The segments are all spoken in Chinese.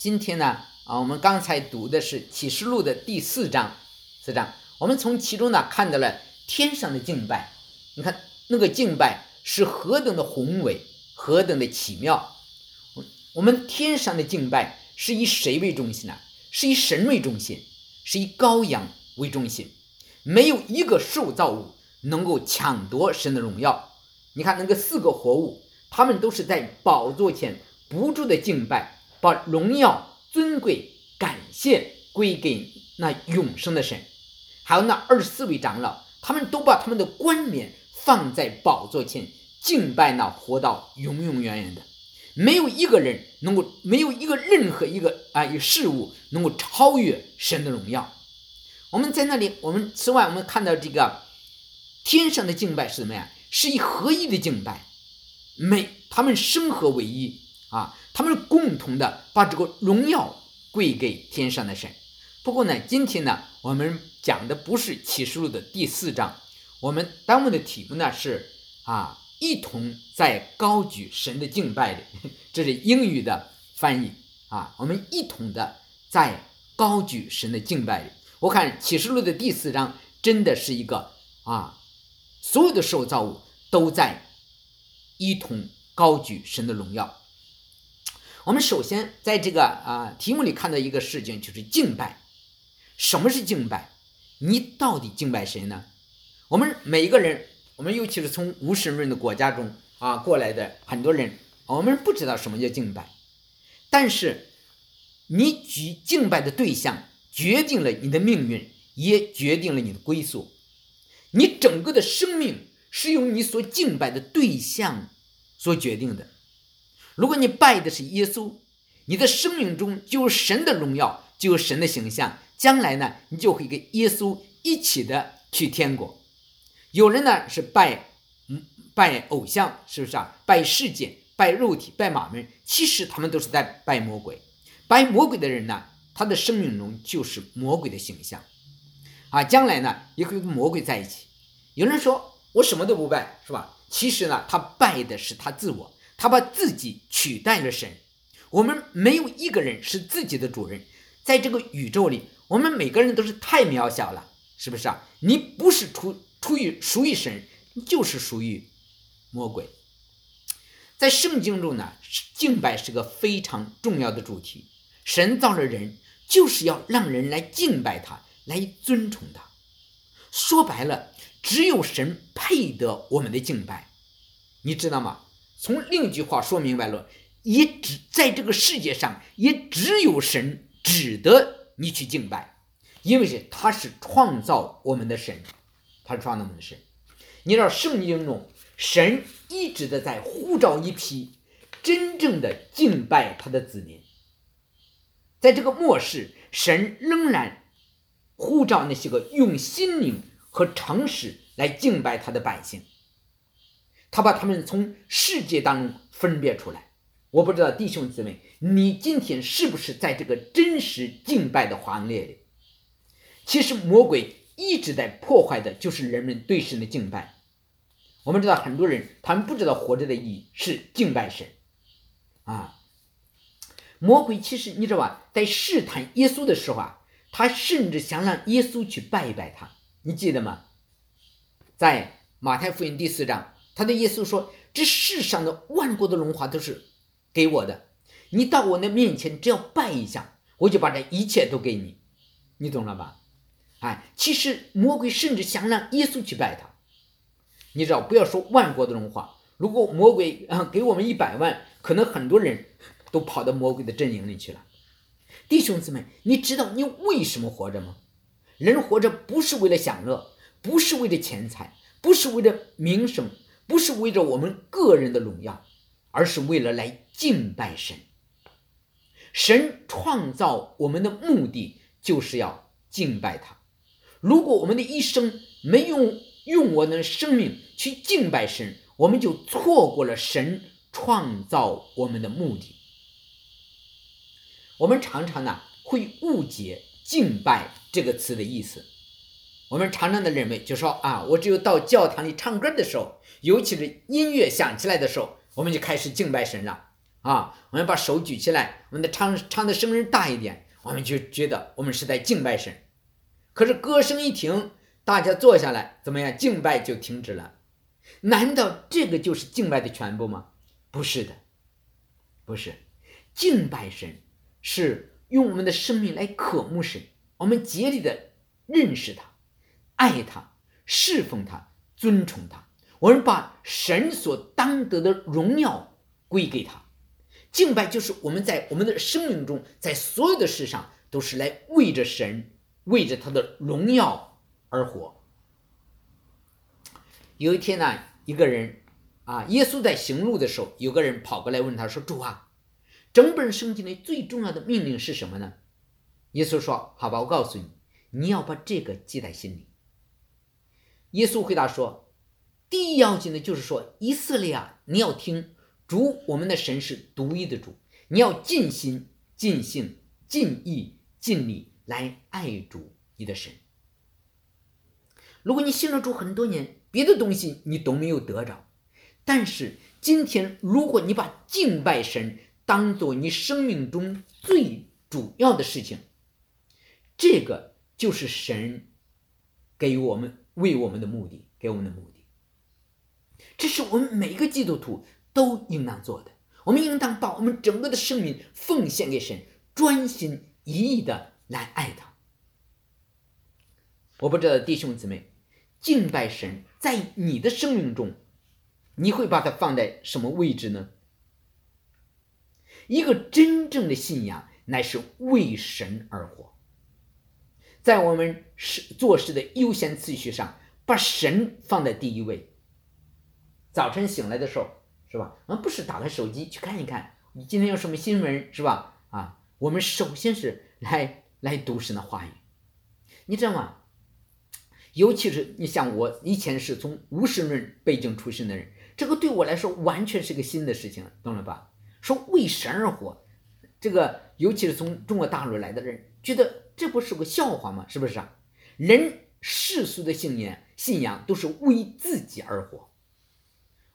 今天呢，啊，我们刚才读的是启示录的第四章，四章，我们从其中呢看到了天上的敬拜。你看那个敬拜是何等的宏伟，何等的奇妙。我们天上的敬拜是以谁为中心呢？是以神为中心，是以羔羊为中心。没有一个受造物能够抢夺神的荣耀。你看那个四个活物，他们都是在宝座前不住的敬拜。把荣耀、尊贵、感谢归给那永生的神，还有那二十四位长老，他们都把他们的冠冕放在宝座前敬拜那活到永永远远的。没有一个人能够，没有一个任何一个啊一事物能够超越神的荣耀。我们在那里，我们此外，我们看到这个天上的敬拜是什么呀？是以合一的敬拜，每他们生合为一啊。他们共同的把这个荣耀归给天上的神。不过呢，今天呢，我们讲的不是启示录的第四章，我们当们的题目呢是啊，一同在高举神的敬拜里，这是英语的翻译啊，我们一同的在高举神的敬拜里。我看启示录的第四章真的是一个啊，所有的受造物都在一同高举神的荣耀。我们首先在这个啊题目里看到一个事情，就是敬拜。什么是敬拜？你到底敬拜谁呢？我们每一个人，我们尤其是从无神论的国家中啊过来的很多人，我们不知道什么叫敬拜。但是，你举敬拜的对象决定了你的命运，也决定了你的归宿。你整个的生命是由你所敬拜的对象所决定的。如果你拜的是耶稣，你的生命中就有神的荣耀，就有神的形象。将来呢，你就会跟耶稣一起的去天国。有人呢是拜，拜偶像，是不是啊？拜世界，拜肉体，拜马门。其实他们都是在拜魔鬼。拜魔鬼的人呢，他的生命中就是魔鬼的形象。啊，将来呢也会跟魔鬼在一起。有人说我什么都不拜，是吧？其实呢，他拜的是他自我。他把自己取代了神，我们没有一个人是自己的主人，在这个宇宙里，我们每个人都是太渺小了，是不是啊？你不是出出于属于神，就是属于魔鬼。在圣经中呢，敬拜是个非常重要的主题。神造了人，就是要让人来敬拜他，来尊崇他。说白了，只有神配得我们的敬拜，你知道吗？从另一句话说明白了，也只在这个世界上，也只有神值得你去敬拜，因为是他是创造我们的神，他是创造我们的神。你知道圣经中，神一直的在呼召一批真正的敬拜他的子民，在这个末世，神仍然呼召那些个用心灵和诚实来敬拜他的百姓。他把他们从世界当中分别出来。我不知道弟兄姊妹，你今天是不是在这个真实敬拜的行列里？其实魔鬼一直在破坏的就是人们对神的敬拜。我们知道很多人，他们不知道活着的意义是敬拜神啊。魔鬼其实你知道吧，在试探耶稣的时候啊，他甚至想让耶稣去拜一拜他。你记得吗？在马太福音第四章。他对耶稣说：“这世上的万国的荣华都是给我的，你到我的面前，只要拜一下，我就把这一切都给你，你懂了吧？哎，其实魔鬼甚至想让耶稣去拜他，你知道，不要说万国的荣华，如果魔鬼啊给我们一百万，可能很多人都跑到魔鬼的阵营里去了。弟兄姊妹，你知道你为什么活着吗？人活着不是为了享乐，不是为了钱财，不是为了名声。”不是为着我们个人的荣耀，而是为了来敬拜神。神创造我们的目的就是要敬拜他。如果我们的一生没用用我们的生命去敬拜神，我们就错过了神创造我们的目的。我们常常呢会误解“敬拜”这个词的意思。我们常常的认为，就说啊，我只有到教堂里唱歌的时候，尤其是音乐响起来的时候，我们就开始敬拜神了。啊，我们把手举起来，我们的唱唱的声音大一点，我们就觉得我们是在敬拜神。可是歌声一停，大家坐下来，怎么样？敬拜就停止了。难道这个就是敬拜的全部吗？不是的，不是。敬拜神是用我们的生命来渴慕神，我们竭力的认识他、爱他、侍奉他、尊崇他。我们把神所当得的荣耀归给他。敬拜就是我们在我们的生命中，在所有的事上都是来为着神。为着他的荣耀而活。有一天呢，一个人啊，耶稣在行路的时候，有个人跑过来问他说：“主啊，整本圣经里最重要的命令是什么呢？”耶稣说：“好吧，我告诉你，你要把这个记在心里。”耶稣回答说：“第一要紧的就是说，以色列啊，你要听主我们的神是独一的主，你要尽心、尽性、尽意、尽力。”来爱主你的神。如果你信了主很多年，别的东西你都没有得着，但是今天如果你把敬拜神当做你生命中最主要的事情，这个就是神给予我们为我们的目的，给我们的目的。这是我们每一个基督徒都应当做的。我们应当把我们整个的生命奉献给神，专心一意的。来爱他。我不知道弟兄姊妹，敬拜神在你的生命中，你会把它放在什么位置呢？一个真正的信仰乃是为神而活，在我们事做事的优先次序上，把神放在第一位。早晨醒来的时候，是吧？啊，不是打开手机去看一看，你今天有什么新闻，是吧？啊，我们首先是来。来读神的话语，你知道吗？尤其是你像我以前是从无神论背景出身的人，这个对我来说完全是个新的事情，懂了吧？说为神而活，这个尤其是从中国大陆来的人，觉得这不是个笑话吗？是不是啊？人世俗的信念信仰都是为自己而活。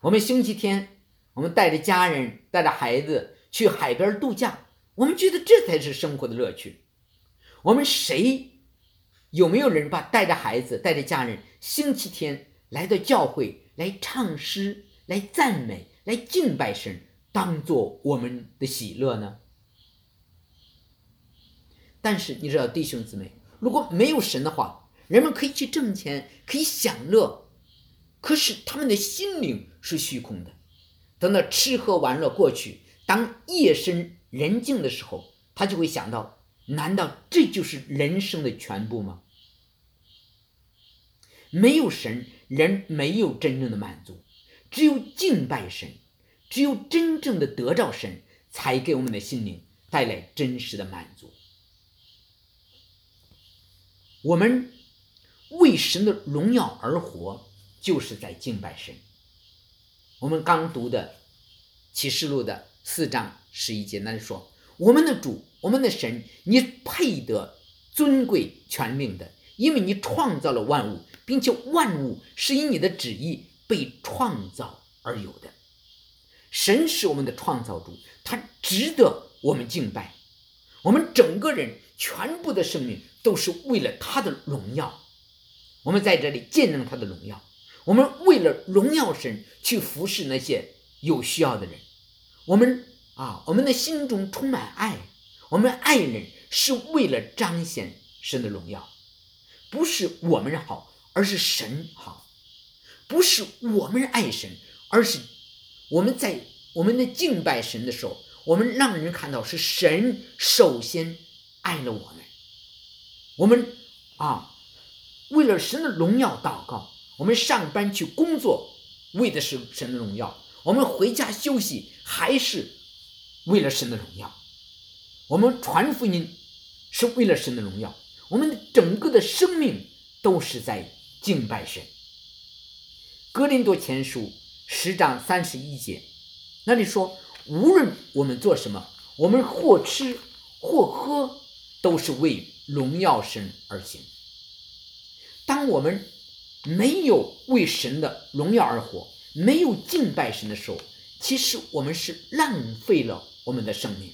我们星期天，我们带着家人、带着孩子去海边度假，我们觉得这才是生活的乐趣。我们谁有没有人把带着孩子、带着家人，星期天来到教会来唱诗、来赞美、来敬拜神，当做我们的喜乐呢？但是你知道，弟兄姊妹，如果没有神的话，人们可以去挣钱，可以享乐，可是他们的心灵是虚空的。等到吃喝玩乐过去，当夜深人静的时候，他就会想到。难道这就是人生的全部吗？没有神，人没有真正的满足。只有敬拜神，只有真正的得着神，才给我们的心灵带来真实的满足。我们为神的荣耀而活，就是在敬拜神。我们刚读的启示录的四章十一节那里说：“我们的主。”我们的神，你配得尊贵权命的，因为你创造了万物，并且万物是以你的旨意被创造而有的。神是我们的创造主，他值得我们敬拜。我们整个人全部的生命都是为了他的荣耀。我们在这里见证他的荣耀。我们为了荣耀神去服侍那些有需要的人。我们啊，我们的心中充满爱。我们爱人是为了彰显神的荣耀，不是我们好，而是神好；不是我们爱神，而是我们在我们的敬拜神的时候，我们让人看到是神首先爱了我们。我们啊，为了神的荣耀祷告，我们上班去工作，为的是神的荣耀；我们回家休息，还是为了神的荣耀。我们传福音是为了神的荣耀，我们的整个的生命都是在敬拜神。格林多前书十章三十一节那里说：“无论我们做什么，我们或吃或喝，都是为荣耀神而行。”当我们没有为神的荣耀而活，没有敬拜神的时候，其实我们是浪费了我们的生命。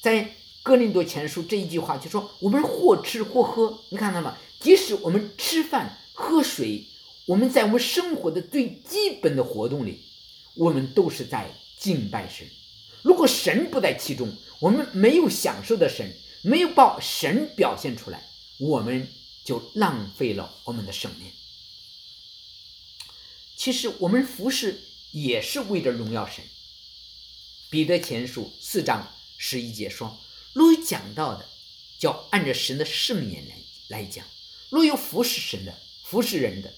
在哥林多前书这一句话就说：“我们或吃或喝，你看到吗？即使我们吃饭喝水，我们在我们生活的最基本的活动里，我们都是在敬拜神。如果神不在其中，我们没有享受的神，没有把神表现出来，我们就浪费了我们的生命。其实我们服侍也是为了荣耀神。彼得前书四章十一节说。”若有讲到的，叫按照神的圣言来来讲；若有服侍神的、服侍人的，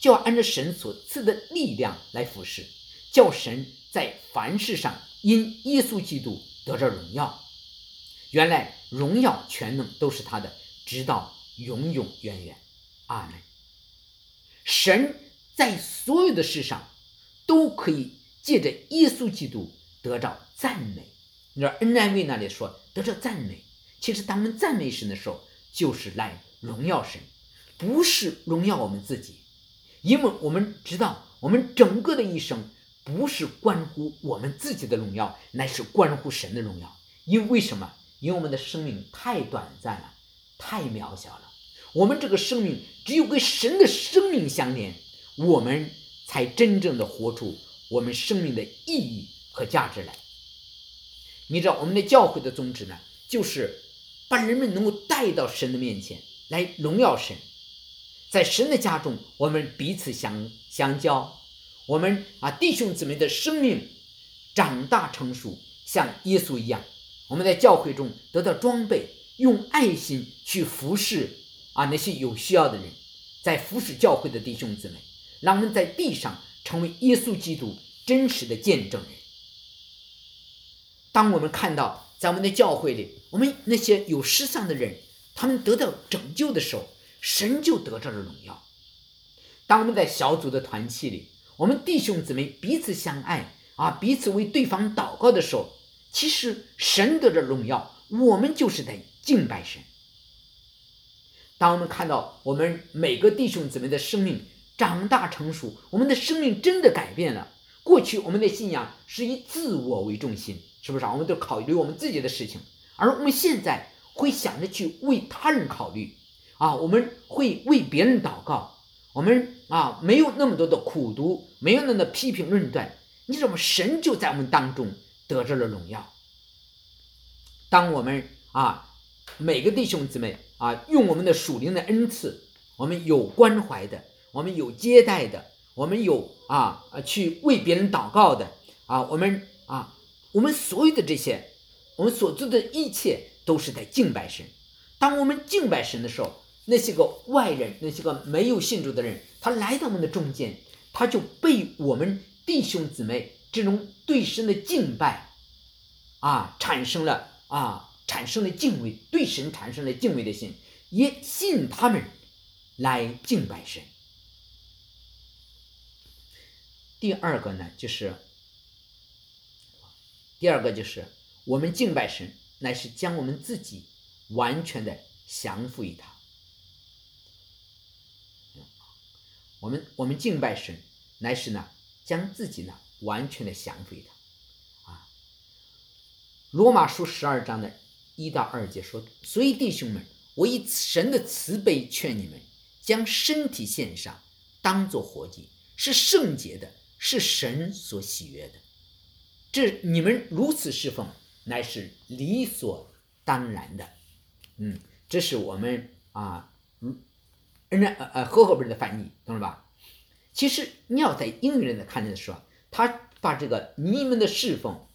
就要按照神所赐的力量来服侍，叫神在凡事上因耶稣基督得着荣耀。原来荣耀全能都是他的，直到永永远远。阿门。神在所有的事上都可以借着耶稣基督得着赞美。你说 NIV 那里说得着赞美，其实当我们赞美神的时候，就是来荣耀神，不是荣耀我们自己，因为我们知道我们整个的一生不是关乎我们自己的荣耀，乃是关乎神的荣耀。因为什么？因为我们的生命太短暂了，太渺小了。我们这个生命只有跟神的生命相连，我们才真正的活出我们生命的意义和价值来。你知道我们的教会的宗旨呢，就是把人们能够带到神的面前来荣耀神，在神的家中，我们彼此相相交，我们啊弟兄姊妹的生命长大成熟，像耶稣一样，我们在教会中得到装备，用爱心去服侍啊那些有需要的人，在服侍教会的弟兄姊妹，让我们在地上成为耶稣基督真实的见证人。当我们看到在我们的教会里，我们那些有失丧的人，他们得到拯救的时候，神就得着了荣耀。当我们在小组的团契里，我们弟兄姊妹彼此相爱啊，彼此为对方祷告的时候，其实神得着荣耀，我们就是在敬拜神。当我们看到我们每个弟兄姊妹的生命长大成熟，我们的生命真的改变了。过去我们的信仰是以自我为中心。是不是啊？我们都考虑我们自己的事情，而我们现在会想着去为他人考虑啊，我们会为别人祷告，我们啊没有那么多的苦读，没有那么多批评论断，你怎么？神就在我们当中得着了荣耀。当我们啊每个弟兄姊妹啊用我们的属灵的恩赐，我们有关怀的，我们有接待的，我们有啊啊去为别人祷告的啊，我们啊。我们所有的这些，我们所做的一切都是在敬拜神。当我们敬拜神的时候，那些个外人，那些个没有信主的人，他来到我们的中间，他就被我们弟兄姊妹这种对神的敬拜，啊，产生了啊，产生了敬畏，对神产生了敬畏的心，也吸引他们来敬拜神。第二个呢，就是。第二个就是我们敬拜神，乃是将我们自己完全的降服于他。我们我们敬拜神，乃是呢将自己呢完全的降服于他。啊，罗马书十二章的一到二节说：“所以弟兄们，我以神的慈悲劝你们，将身体献上，当做活祭，是圣洁的，是神所喜悦的。”这你们如此侍奉，乃是理所当然的。嗯，这是我们啊，嗯，人家呃呃和合本的翻译，懂了吧？其实你要在英语人的看的时候，他把这个你们的侍奉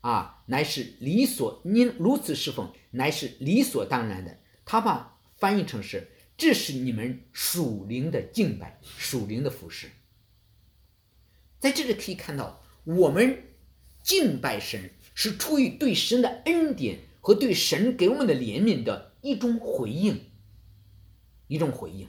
啊，乃是理所，你如此侍奉，乃是理所当然的。他把翻译成是，这是你们属灵的敬拜，属灵的服饰。在这里可以看到我们。敬拜神是出于对神的恩典和对神给我们的怜悯的一种回应，一种回应。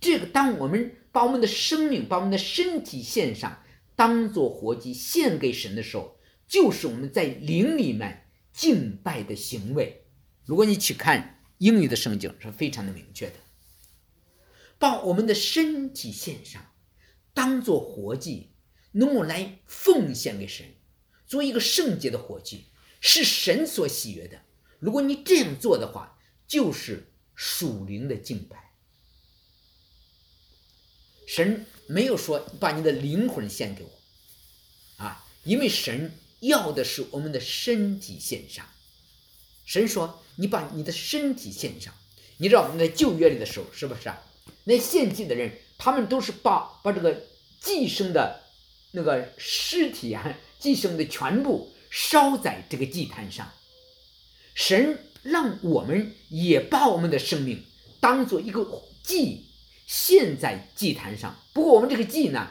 这个，当我们把我们的生命、把我们的身体献上，当做活祭献给神的时候，就是我们在灵里面敬拜的行为。如果你去看英语的圣经，是非常的明确的。把我们的身体献上，当做活祭。能够来奉献给神，做一个圣洁的活祭，是神所喜悦的。如果你这样做的话，就是属灵的敬拜。神没有说把你的灵魂献给我，啊，因为神要的是我们的身体献上。神说你把你的身体献上。你知道我们在旧约里的时候是不是啊？那献祭的人，他们都是把把这个寄生的那个尸体啊，寄生的全部烧在这个祭坛上。神让我们也把我们的生命当做一个祭。现在祭坛上，不过我们这个祭呢，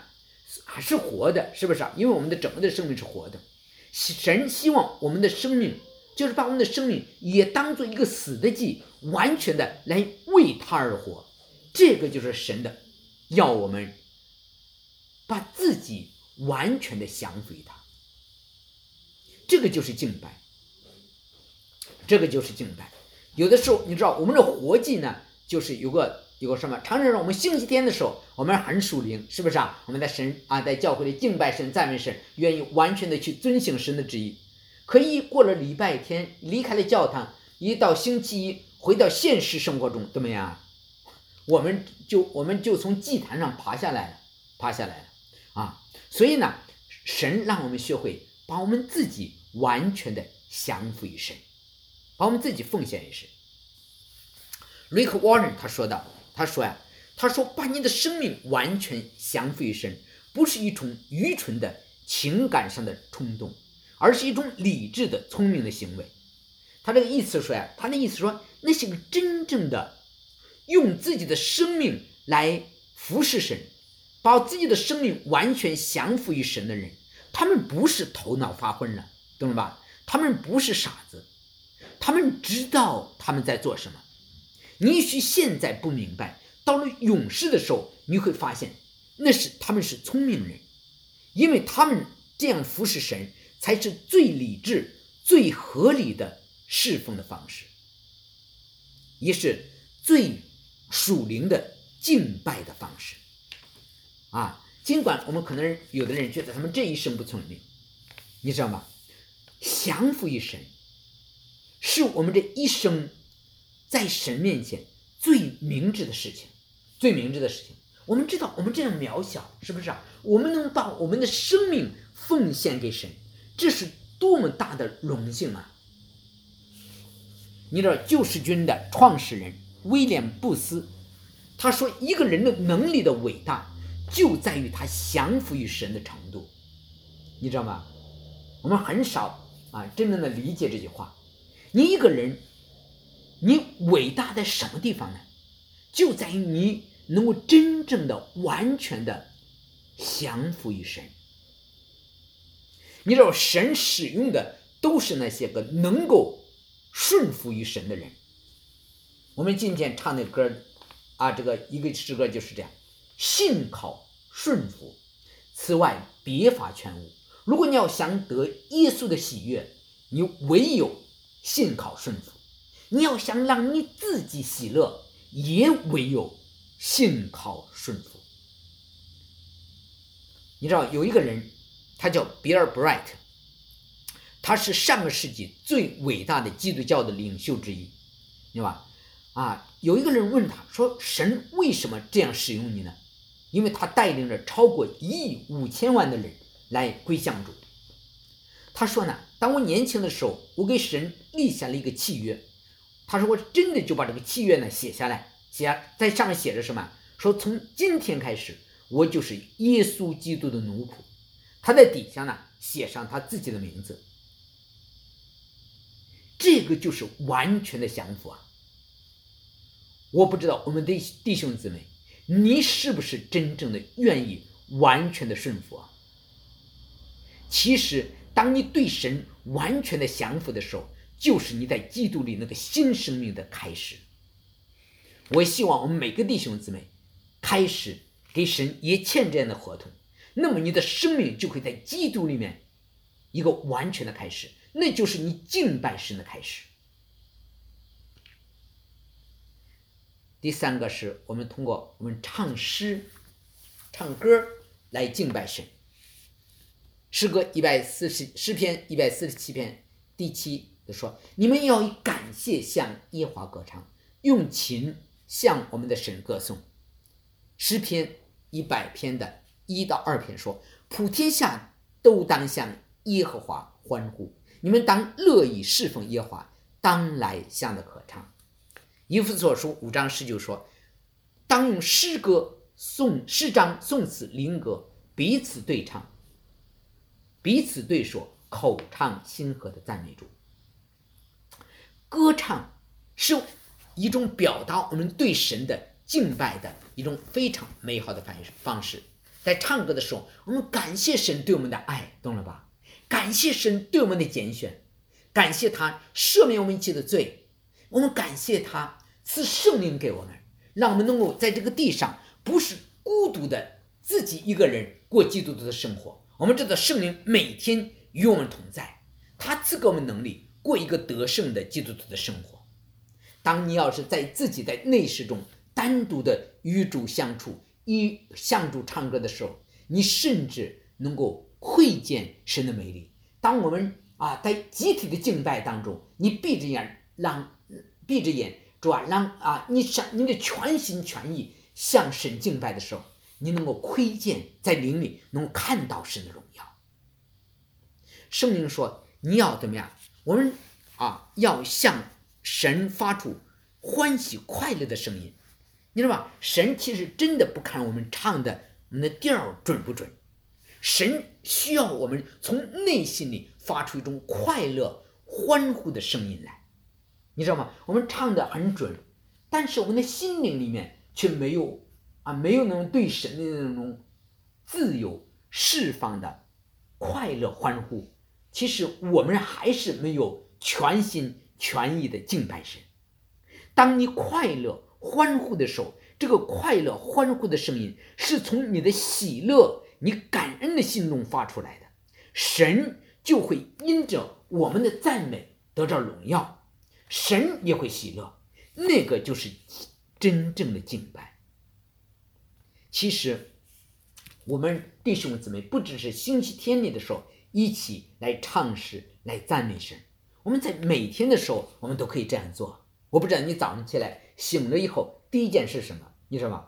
还是活的，是不是啊？因为我们的整个的生命是活的，神希望我们的生命，就是把我们的生命也当做一个死的祭，完全的来为他而活。这个就是神的，要我们把自己完全的降服于他。这个就是敬拜，这个就是敬拜。有的时候你知道，我们的活祭呢，就是有个。有个什么？常常我们星期天的时候，我们很属灵，是不是啊？我们在神啊，在教会里敬拜神、赞美神，愿意完全的去遵行神的旨意。可一过了礼拜天，离开了教堂，一到星期一，回到现实生活中，怎么样？我们就我们就从祭坛上爬下来了，爬下来了啊！所以呢，神让我们学会把我们自己完全的降服于神，把我们自己奉献于神。Rick Warren 他说道。他说呀，他说把你的生命完全降服于神，不是一种愚蠢的情感上的冲动，而是一种理智的聪明的行为。他这个意思说呀，他的意思说，那些个真正的用自己的生命来服侍神，把自己的生命完全降服于神的人，他们不是头脑发昏了，懂了吧？他们不是傻子，他们知道他们在做什么。你也许现在不明白，到了勇士的时候，你会发现那是他们是聪明人，因为他们这样服侍神才是最理智、最合理的侍奉的方式，也是最属灵的敬拜的方式。啊，尽管我们可能有的人觉得他们这一生不聪明，你知道吗？降服于神，是我们这一生。在神面前最明智的事情，最明智的事情。我们知道我们这样渺小，是不是啊？我们能把我们的生命奉献给神，这是多么大的荣幸啊！你知道救世军的创始人威廉布斯，他说一个人的能力的伟大，就在于他降服于神的程度。你知道吗？我们很少啊真正的理解这句话。你一个人。你伟大在什么地方呢？就在于你能够真正的、完全的降服于神。你知道，神使用的都是那些个能够顺服于神的人。我们今天唱的歌啊，这个一个诗歌就是这样：信靠顺服，此外别法全无。如果你要想得耶稣的喜悦，你唯有信靠顺服。你要想让你自己喜乐，也唯有信靠顺服。你知道有一个人，他叫比尔·布莱特，他是上个世纪最伟大的基督教的领袖之一，对吧？啊，有一个人问他说：“神为什么这样使用你呢？”因为他带领着超过一亿五千万的人来归向主。他说呢：“当我年轻的时候，我给神立下了一个契约。”他说：“我真的就把这个契约呢写下来，写在上面写着什么？说从今天开始，我就是耶稣基督的奴仆。他在底下呢写上他自己的名字。这个就是完全的降服啊！我不知道我们的弟兄姊妹，你是不是真正的愿意完全的顺服啊？其实，当你对神完全的降服的时候，就是你在基督里那个新生命的开始。我希望我们每个弟兄姊妹开始给神也签这样的合同，那么你的生命就会在基督里面一个完全的开始，那就是你敬拜神的开始。第三个是我们通过我们唱诗、唱歌来敬拜神。诗歌一百四十诗篇一百四十七篇第七就说：“你们要以感谢向耶和华歌唱，用琴向我们的神歌颂。”诗篇一百篇的一到二篇说：“普天下都当向耶和华欢呼，你们当乐意侍奉耶和华，当来向的可唱。”以弗所书五章十九说：“当用诗歌、颂诗章、颂词、灵歌彼此对唱，彼此对说，口唱心和的赞美主。歌唱是一种表达我们对神的敬拜的一种非常美好的反应方式。在唱歌的时候，我们感谢神对我们的爱，懂了吧？感谢神对我们的拣选，感谢他赦免我们一切的罪。”我们感谢他赐圣灵给我们，让我们能够在这个地上不是孤独的自己一个人过基督徒的生活。我们知道圣灵每天与我们同在，他赐给我们能力过一个得胜的基督徒的生活。当你要是在自己在内室中单独的与主相处，与向主唱歌的时候，你甚至能够窥见神的美丽。当我们啊在集体的敬拜当中，你闭着眼让。闭着眼，主啊，让啊，你想你的全心全意向神敬拜的时候，你能够窥见在灵里能看到神的荣耀。圣灵说：“你要怎么样？我们啊，要向神发出欢喜快乐的声音。你知道吧？神其实真的不看我们唱的我们的调准不准，神需要我们从内心里发出一种快乐、欢呼的声音来。”你知道吗？我们唱的很准，但是我们的心灵里面却没有啊，没有那种对神的那种自由释放的快乐欢呼。其实我们还是没有全心全意的敬拜神。当你快乐欢呼的时候，这个快乐欢呼的声音是从你的喜乐、你感恩的心中发出来的，神就会因着我们的赞美得着荣耀。神也会喜乐，那个就是真正的敬拜。其实，我们弟兄姊妹不只是星期天里的时候一起来唱诗、来赞美神，我们在每天的时候，我们都可以这样做。我不知道你早上起来醒了以后第一件事什么？你知道吗？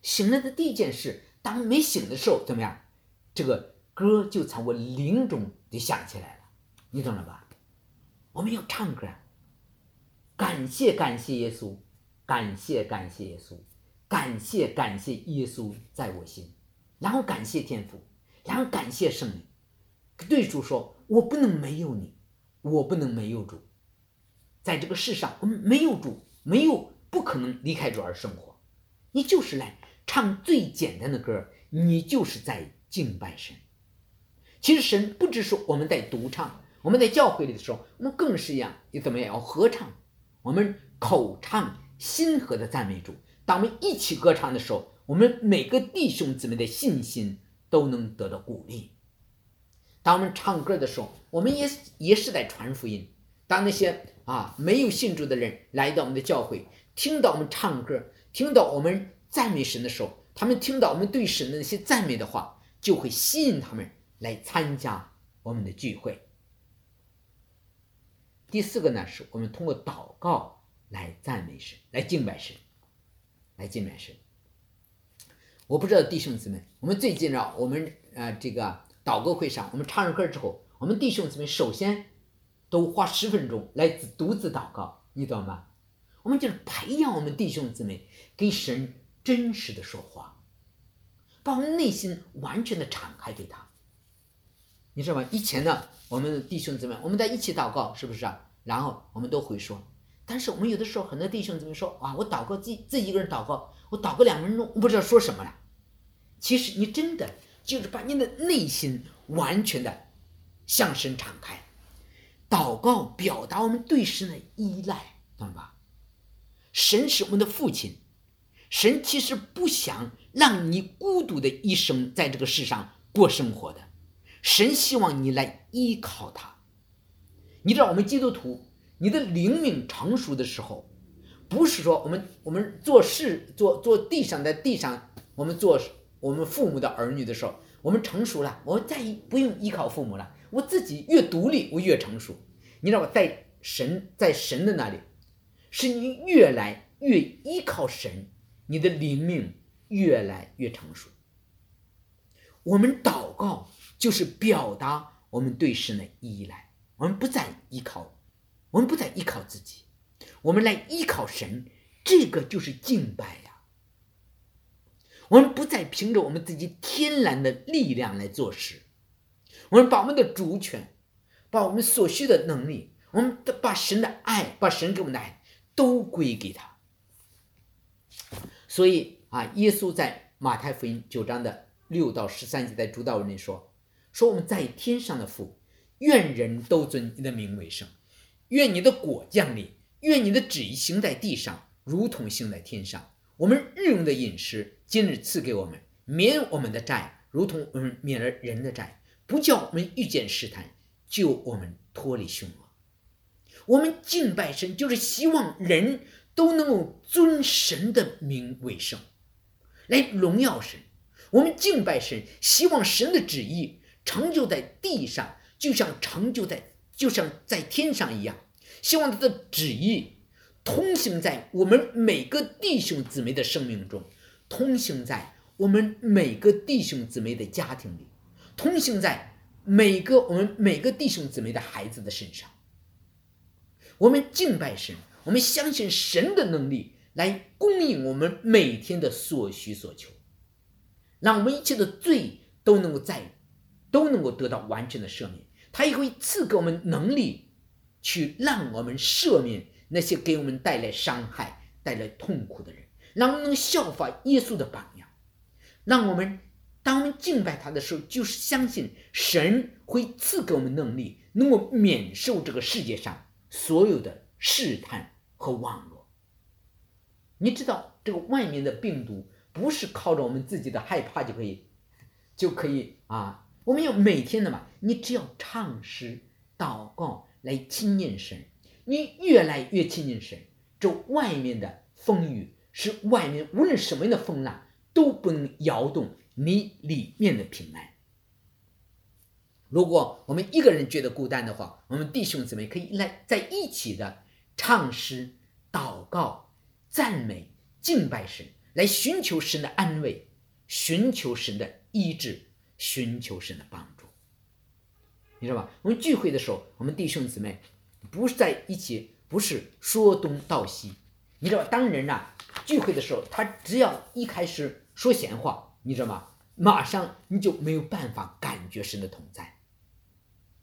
醒了的第一件事，当没醒的时候怎么样？这个歌就从我灵中就响起来了，你懂了吧？我们要唱歌。感谢感谢耶稣，感谢感谢耶稣，感谢感谢耶稣在我心，然后感谢天父，然后感谢圣灵，对主说：“我不能没有你，我不能没有主，在这个世上，我们没有主，没有不可能离开主而生活。你就是来唱最简单的歌，你就是在敬拜神。其实神不只是我们在独唱，我们在教会里的时候，我们更是一样，你怎么样要合唱？”我们口唱心和的赞美主，当我们一起歌唱的时候，我们每个弟兄姊妹的信心都能得到鼓励。当我们唱歌的时候，我们也也是在传福音。当那些啊没有信主的人来到我们的教会，听到我们唱歌，听到我们赞美神的时候，他们听到我们对神的那些赞美的话，就会吸引他们来参加我们的聚会。第四个呢，是我们通过祷告来赞美神，来敬拜神，来敬拜神。我不知道弟兄姊妹，我们最近呢，我们呃这个祷告会上，我们唱上歌之后，我们弟兄姊妹首先都花十分钟来独自祷告，你懂吗？我们就是培养我们弟兄姊妹跟神真实的说话，把我们内心完全的敞开给他。你知道吗？以前呢，我们的弟兄姊妹，我们在一起祷告，是不是啊？然后我们都会说，但是我们有的时候很多弟兄姊妹说啊，我祷告自己自己一个人祷告，我祷告两分钟，我不知道说什么了。其实你真的就是把你的内心完全的向神敞开，祷告表达我们对神的依赖，懂吧？神是我们的父亲，神其实不想让你孤独的一生在这个世上过生活的。神希望你来依靠他。你知道，我们基督徒，你的灵命成熟的时候，不是说我们我们做事做做地上在地上，我们做我们父母的儿女的时候，我们成熟了，我们再不用依靠父母了，我自己越独立，我越成熟。你知道吧？在神在神的那里，是你越来越依靠神，你的灵命越来越成熟。我们祷告就是表达我们对神的依赖，我们不再依靠，我们不再依靠自己，我们来依靠神，这个就是敬拜呀。我们不再凭着我们自己天然的力量来做事，我们把我们的主权，把我们所需的能力，我们把神的爱，把神给我们的爱都归给他。所以啊，耶稣在马太福音九章的六到十三节在主导文里说：“说我们在天上的父，愿人都尊你的名为圣，愿你的果降临，愿你的旨意行在地上，如同行在天上。我们日用的饮食。”今日赐给我们，免我们的债，如同我们免了人的债，不叫我们遇见试探，救我们脱离凶恶。我们敬拜神，就是希望人都能够尊神的名为圣，来荣耀神。我们敬拜神，希望神的旨意成就在地上，就像成就在就像在天上一样。希望他的旨意通行在我们每个弟兄姊妹的生命中。通行在我们每个弟兄姊妹的家庭里，通行在每个我们每个弟兄姊妹的孩子的身上。我们敬拜神，我们相信神的能力来供应我们每天的所需所求，让我们一切的罪都能够在都能够得到完全的赦免。他也会赐给我们能力，去让我们赦免那些给我们带来伤害、带来痛苦的人。让我们能效法耶稣的榜样，让我们当我们敬拜他的时候，就是相信神会赐给我们能力，能够免受这个世界上所有的试探和网络。你知道，这个外面的病毒不是靠着我们自己的害怕就可以就可以啊！我们要每天的嘛，你只要唱诗、祷告来亲近神，你越来越亲近神，这外面的风雨。是外面无论什么样的风浪都不能摇动你里面的平安。如果我们一个人觉得孤单的话，我们弟兄姊妹可以来在一起的唱诗、祷告、赞美、敬拜神，来寻求神的安慰，寻求神的医治，寻求神的帮助。你知道吧？我们聚会的时候，我们弟兄姊妹不是在一起，不是说东道西。你知道，当人呐聚会的时候，他只要一开始说闲话，你知道吗？马上你就没有办法感觉神的同在，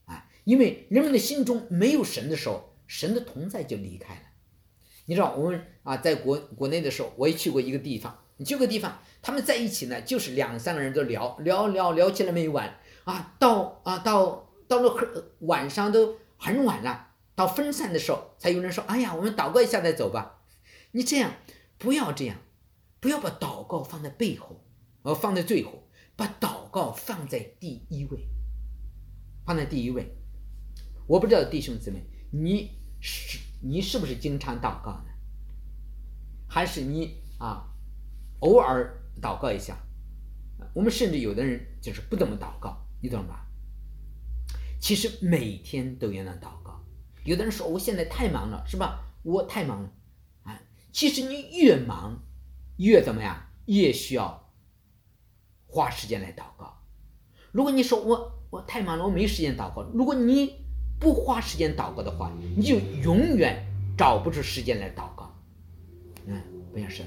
啊，因为人们的心中没有神的时候，神的同在就离开了。你知道，我们啊，在国国内的时候，我也去过一个地方，你去个地方，他们在一起呢，就是两三个人都聊聊聊聊起来没完啊，到啊到到了很晚上都很晚了，到分散的时候，才有人说，哎呀，我们祷告一下再走吧。你这样不要这样，不要把祷告放在背后，而放在最后，把祷告放在第一位，放在第一位。我不知道弟兄姊妹，你是你是不是经常祷告呢？还是你啊偶尔祷告一下？我们甚至有的人就是不怎么祷告，你懂吧？其实每天都应当祷告。有的人说我现在太忙了，是吧？我太忙了。其实你越忙，越怎么样？越需要花时间来祷告。如果你说我我太忙了，我没时间祷告。如果你不花时间祷告的话，你就永远找不出时间来祷告。嗯，不像是。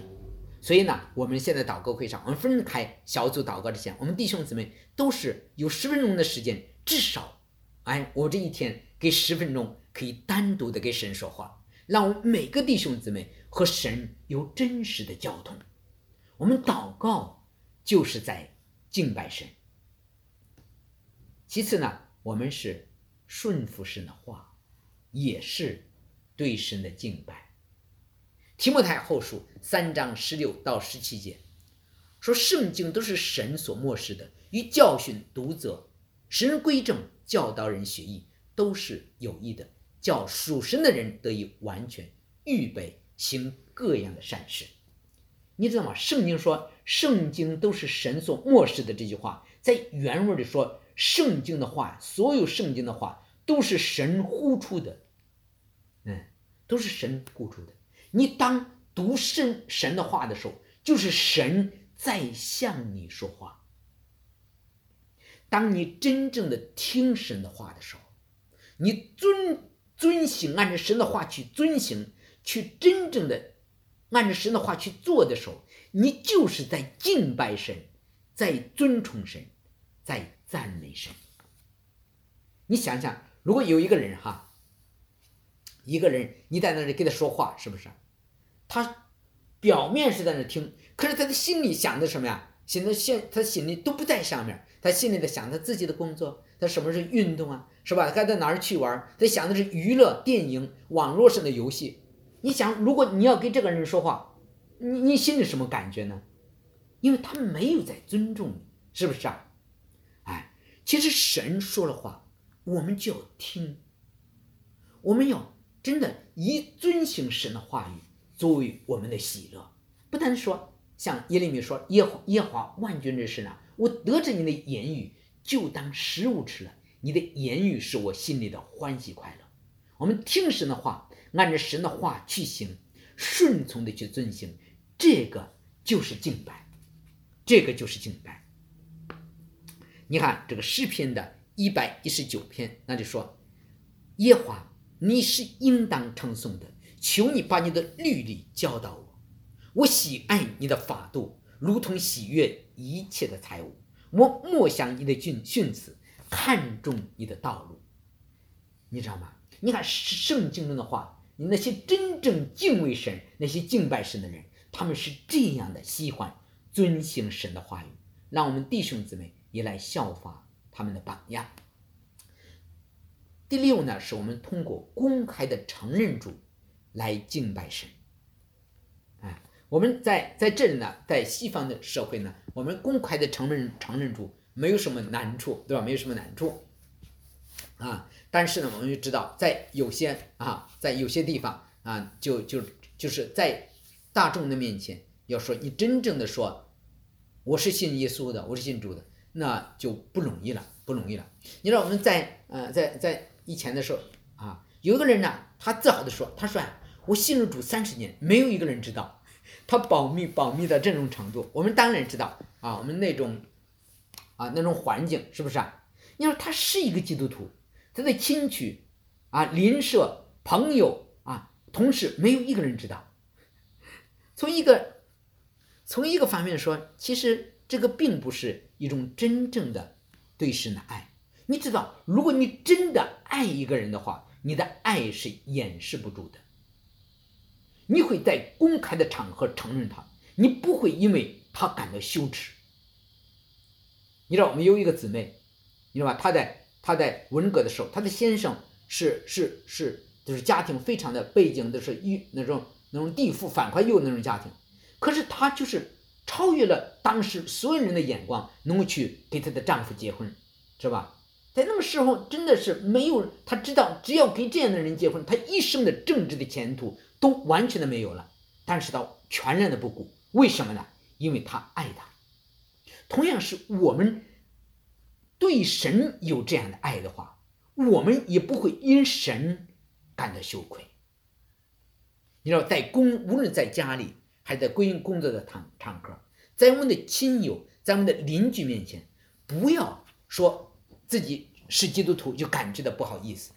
所以呢，我们现在祷告会上，我们分开小组祷告之前，我们弟兄姊妹都是有十分钟的时间，至少，哎，我这一天给十分钟，可以单独的给神说话，让我们每个弟兄姊妹。和神有真实的交通，我们祷告就是在敬拜神。其次呢，我们是顺服神的话，也是对神的敬拜。提摩太后书三章十六到十七节说：“圣经都是神所漠视的，与教训、读者、使人归正、教导人学艺，都是有益的，叫属神的人得以完全预备。”行各样的善事，你知道吗？圣经说，圣经都是神所漠视的。这句话在原文里说，圣经的话，所有圣经的话都是神呼出的，嗯，都是神呼出的。你当读神神的话的时候，就是神在向你说话。当你真正的听神的话的时候，你遵遵行，按照神的话去遵行，去真正的按照神的话去做的时候，你就是在敬拜神，在尊崇神，在赞美神。你想想，如果有一个人哈，一个人你在那里跟他说话，是不是？他表面是在那听，可是他的心里想的什么呀？现在现他心里都不在上面，他心里在想他自己的工作，他什么是运动啊，是吧？该到哪儿去玩？他想的是娱乐、电影、网络上的游戏。你想，如果你要跟这个人说话，你你心里什么感觉呢？因为他没有在尊重你，是不是啊？哎，其实神说的话，我们就要听，我们要真的以遵行神的话语作为我们的喜乐，不单说。像耶利米说：“耶耶华万军之神啊，我得知你的言语，就当食物吃了。你的言语是我心里的欢喜快乐。我们听神的话，按照神的话去行，顺从的去遵行，这个就是敬拜，这个就是敬拜。你看这个诗篇的一百一十九篇，那就说：耶华，你是应当称颂的，求你把你的律例教导我。”我喜爱你的法度，如同喜悦一切的财物。我默想你的训训词，看重你的道路。你知道吗？你看圣经中的话，你那些真正敬畏神、那些敬拜神的人，他们是这样的喜欢遵行神的话语。让我们弟兄姊妹也来效法他们的榜样。第六呢，是我们通过公开的承认主来敬拜神。我们在在这里呢，在西方的社会呢，我们公开的承认承认主没有什么难处，对吧？没有什么难处啊。但是呢，我们就知道，在有些啊，在有些地方啊，就就就是在大众的面前要说你真正的说我是信耶稣的，我是信主的，那就不容易了，不容易了。你知道我们在呃在在以前的时候啊，有一个人呢，他自豪的说，他说啊，我信了主三十年，没有一个人知道。他保密保密到这种程度，我们当然知道啊，我们那种啊那种环境是不是啊？你说他是一个基督徒，他的亲戚啊、邻舍、朋友啊、同事没有一个人知道。从一个从一个方面说，其实这个并不是一种真正的对神的爱。你知道，如果你真的爱一个人的话，你的爱是掩饰不住的。你会在公开的场合承认他，你不会因为他感到羞耻。你知道我们有一个姊妹，你知道吧？她在她在文革的时候，她的先生是是是，就是家庭非常的背景都是一那种那种地富反快右那种家庭，可是她就是超越了当时所有人的眼光，能够去给她的丈夫结婚，是吧？在那个时候真的是没有，她知道只要跟这样的人结婚，她一生的政治的前途。都完全的没有了，但是他全然的不顾，为什么呢？因为他爱他。同样是我们对神有这样的爱的话，我们也不会因神感到羞愧。你知道，在公无论在家里还在归因工作的场场合，在我们的亲友、在我们的邻居面前，不要说自己是基督徒就感觉到不好意思，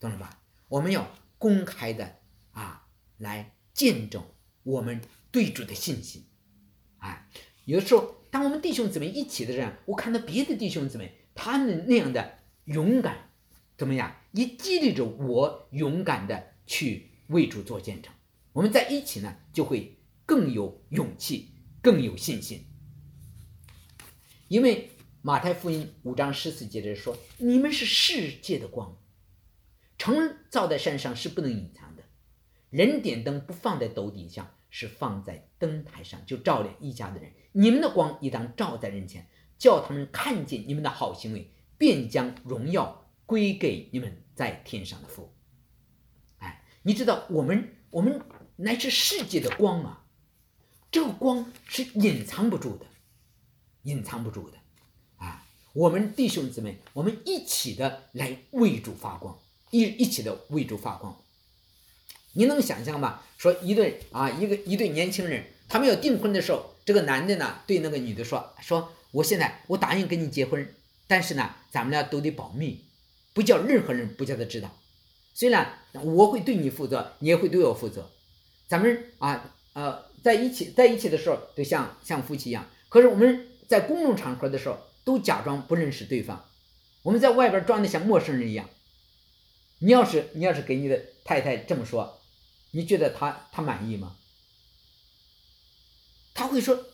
懂了吧？我们要公开的啊。来见证我们对主的信心，哎，有的时候，当我们弟兄姊妹一起的时候，我看到别的弟兄姊妹他们那样的勇敢，怎么样，也激励着我勇敢的去为主做见证。我们在一起呢，就会更有勇气，更有信心。因为马太福音五章十四节的说：“你们是世界的光，城造在山上是不能隐藏。”人点灯不放在斗底下，是放在灯台上，就照亮一家的人。你们的光应当照在人前，叫他们看见你们的好行为，便将荣耀归给你们在天上的父。哎，你知道我们我们乃是世界的光啊，这个光是隐藏不住的，隐藏不住的啊。我们弟兄姊妹，我们一起的来为主发光，一一起的为主发光。你能想象吗？说一对啊，一个一对年轻人，他们要订婚的时候，这个男的呢对那个女的说：“说我现在我答应跟你结婚，但是呢，咱们俩都得保密，不叫任何人不叫他知道。虽然我会对你负责，你也会对我负责。咱们啊呃在一起在一起的时候，就像像夫妻一样。可是我们在公众场合的时候，都假装不认识对方，我们在外边装的像陌生人一样。你要是你要是给你的太太这么说。”你觉得他他满意吗？他会说：“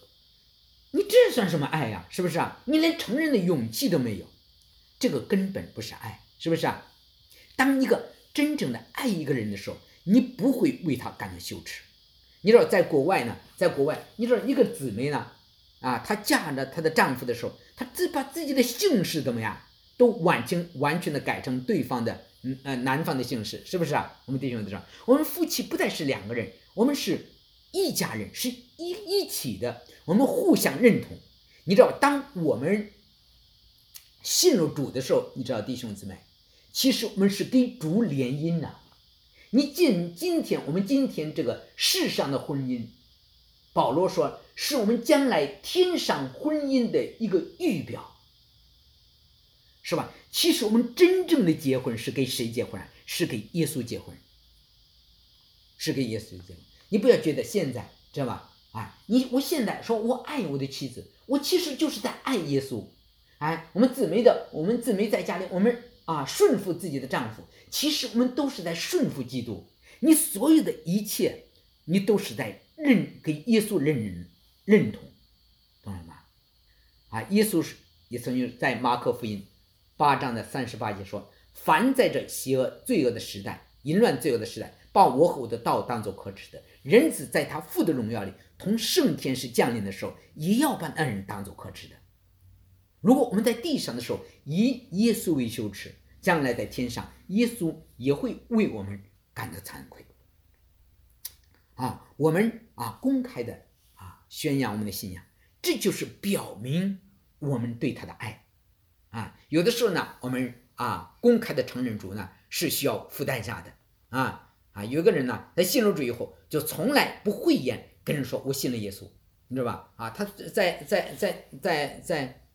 你这算什么爱呀？是不是啊？你连承认的勇气都没有，这个根本不是爱，是不是啊？当一个真正的爱一个人的时候，你不会为他感到羞耻。你知道，在国外呢，在国外，你知道一个姊妹呢，啊，她嫁着她的丈夫的时候，她自把自己的姓氏怎么样，都完全完全的改成对方的。嗯呃，男方的姓氏是不是啊？我们弟兄都说，我们夫妻不再是两个人，我们是一家人，是一一起的，我们互相认同。你知道，当我们信了主的时候，你知道弟兄姊妹，其实我们是跟主联姻呐。你今今天我们今天这个世上的婚姻，保罗说是我们将来天上婚姻的一个预表。是吧？其实我们真正的结婚是跟谁结婚？是跟耶稣结婚，是跟耶稣结婚。你不要觉得现在知道吧？啊，你我现在说我爱我的妻子，我其实就是在爱耶稣。哎，我们姊妹的，我们姊妹在家里，我们啊顺服自己的丈夫，其实我们都是在顺服基督。你所有的一切，你都是在认给耶稣认认认同，懂了吗？啊，耶稣是也曾经在马可福音。八章的三十八节说：“凡在这邪恶、罪恶的时代、淫乱、罪恶的时代，把我和我的道当作可耻的，人子在他父的荣耀里同圣天使降临的时候，也要把那人当作可耻的。如果我们在地上的时候以耶稣为羞耻，将来在天上，耶稣也会为我们感到惭愧。啊，我们啊，公开的啊，宣扬我们的信仰，这就是表明我们对他的爱。”啊，有的时候呢，我们啊公开的承认主呢是需要付代价的啊啊，有个人呢，他信了主以后，就从来不讳言跟人说我信了耶稣，你知道吧？啊，他在在在在在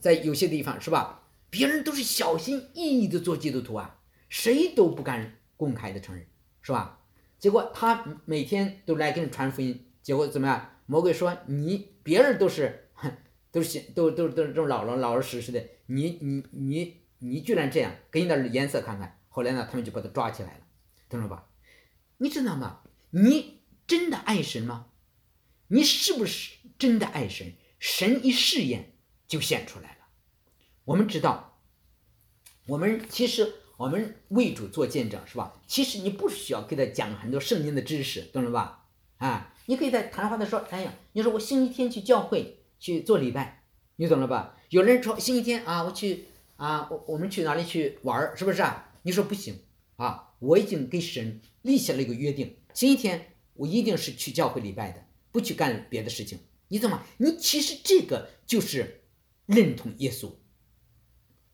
在有些地方是吧？别人都是小心翼翼的做基督徒啊，谁都不敢公开的承认，是吧？结果他每天都来给人传福音，结果怎么样？魔鬼说你别人都是哼。都是都都都这种老老老老实实的，你你你你居然这样，给你点颜色看看。后来呢，他们就把他抓起来了，懂了吧？你知道吗？你真的爱神吗？你是不是真的爱神？神一试验就显出来了。我们知道，我们其实我们为主做见证是吧？其实你不需要给他讲很多圣经的知识，懂了吧？啊，你可以在谈话的时候，哎呀，你说我星期天去教会。去做礼拜，你懂了吧？有人说星期天啊，我去啊，我我们去哪里去玩儿，是不是啊？你说不行啊，我已经跟神立下了一个约定，星期天我一定是去教会礼拜的，不去干别的事情。你懂吗？你其实这个就是认同耶稣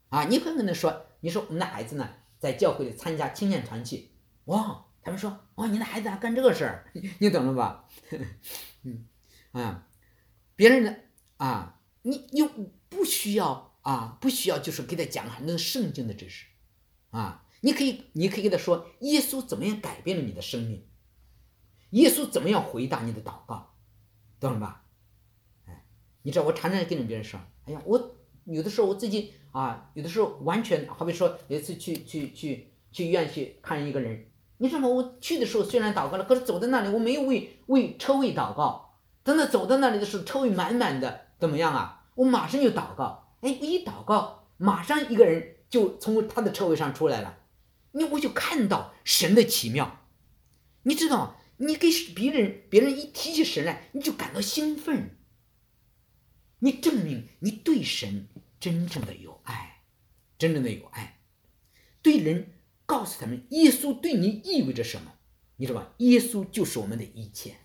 啊。你会跟他说，你说我们的孩子呢，在教会里参加青年团契，哇，他们说哇，你的孩子还干这个事儿，你懂了吧？嗯啊，别人呢？啊，你你不需要啊，不需要，就是给他讲很多圣经的知识，啊，你可以，你可以给他说，耶稣怎么样改变了你的生命，耶稣怎么样回答你的祷告，懂了吧？哎，你知道我常常跟着别人说，哎呀，我有的时候我自己啊，有的时候完全好比说有一次去去去去医院去看一个人，你知道吗？我去的时候虽然祷告了，可是走在那里我没有为为车位祷告，等到走到那里的时候，车位满满的。怎么样啊？我马上就祷告，哎，我一祷告，马上一个人就从他的车位上出来了，你我就看到神的奇妙，你知道？你给别人，别人一提起神来，你就感到兴奋，你证明你对神真正的有爱，真正的有爱，对人告诉他们耶稣对你意味着什么，你知道吧？耶稣就是我们的一切。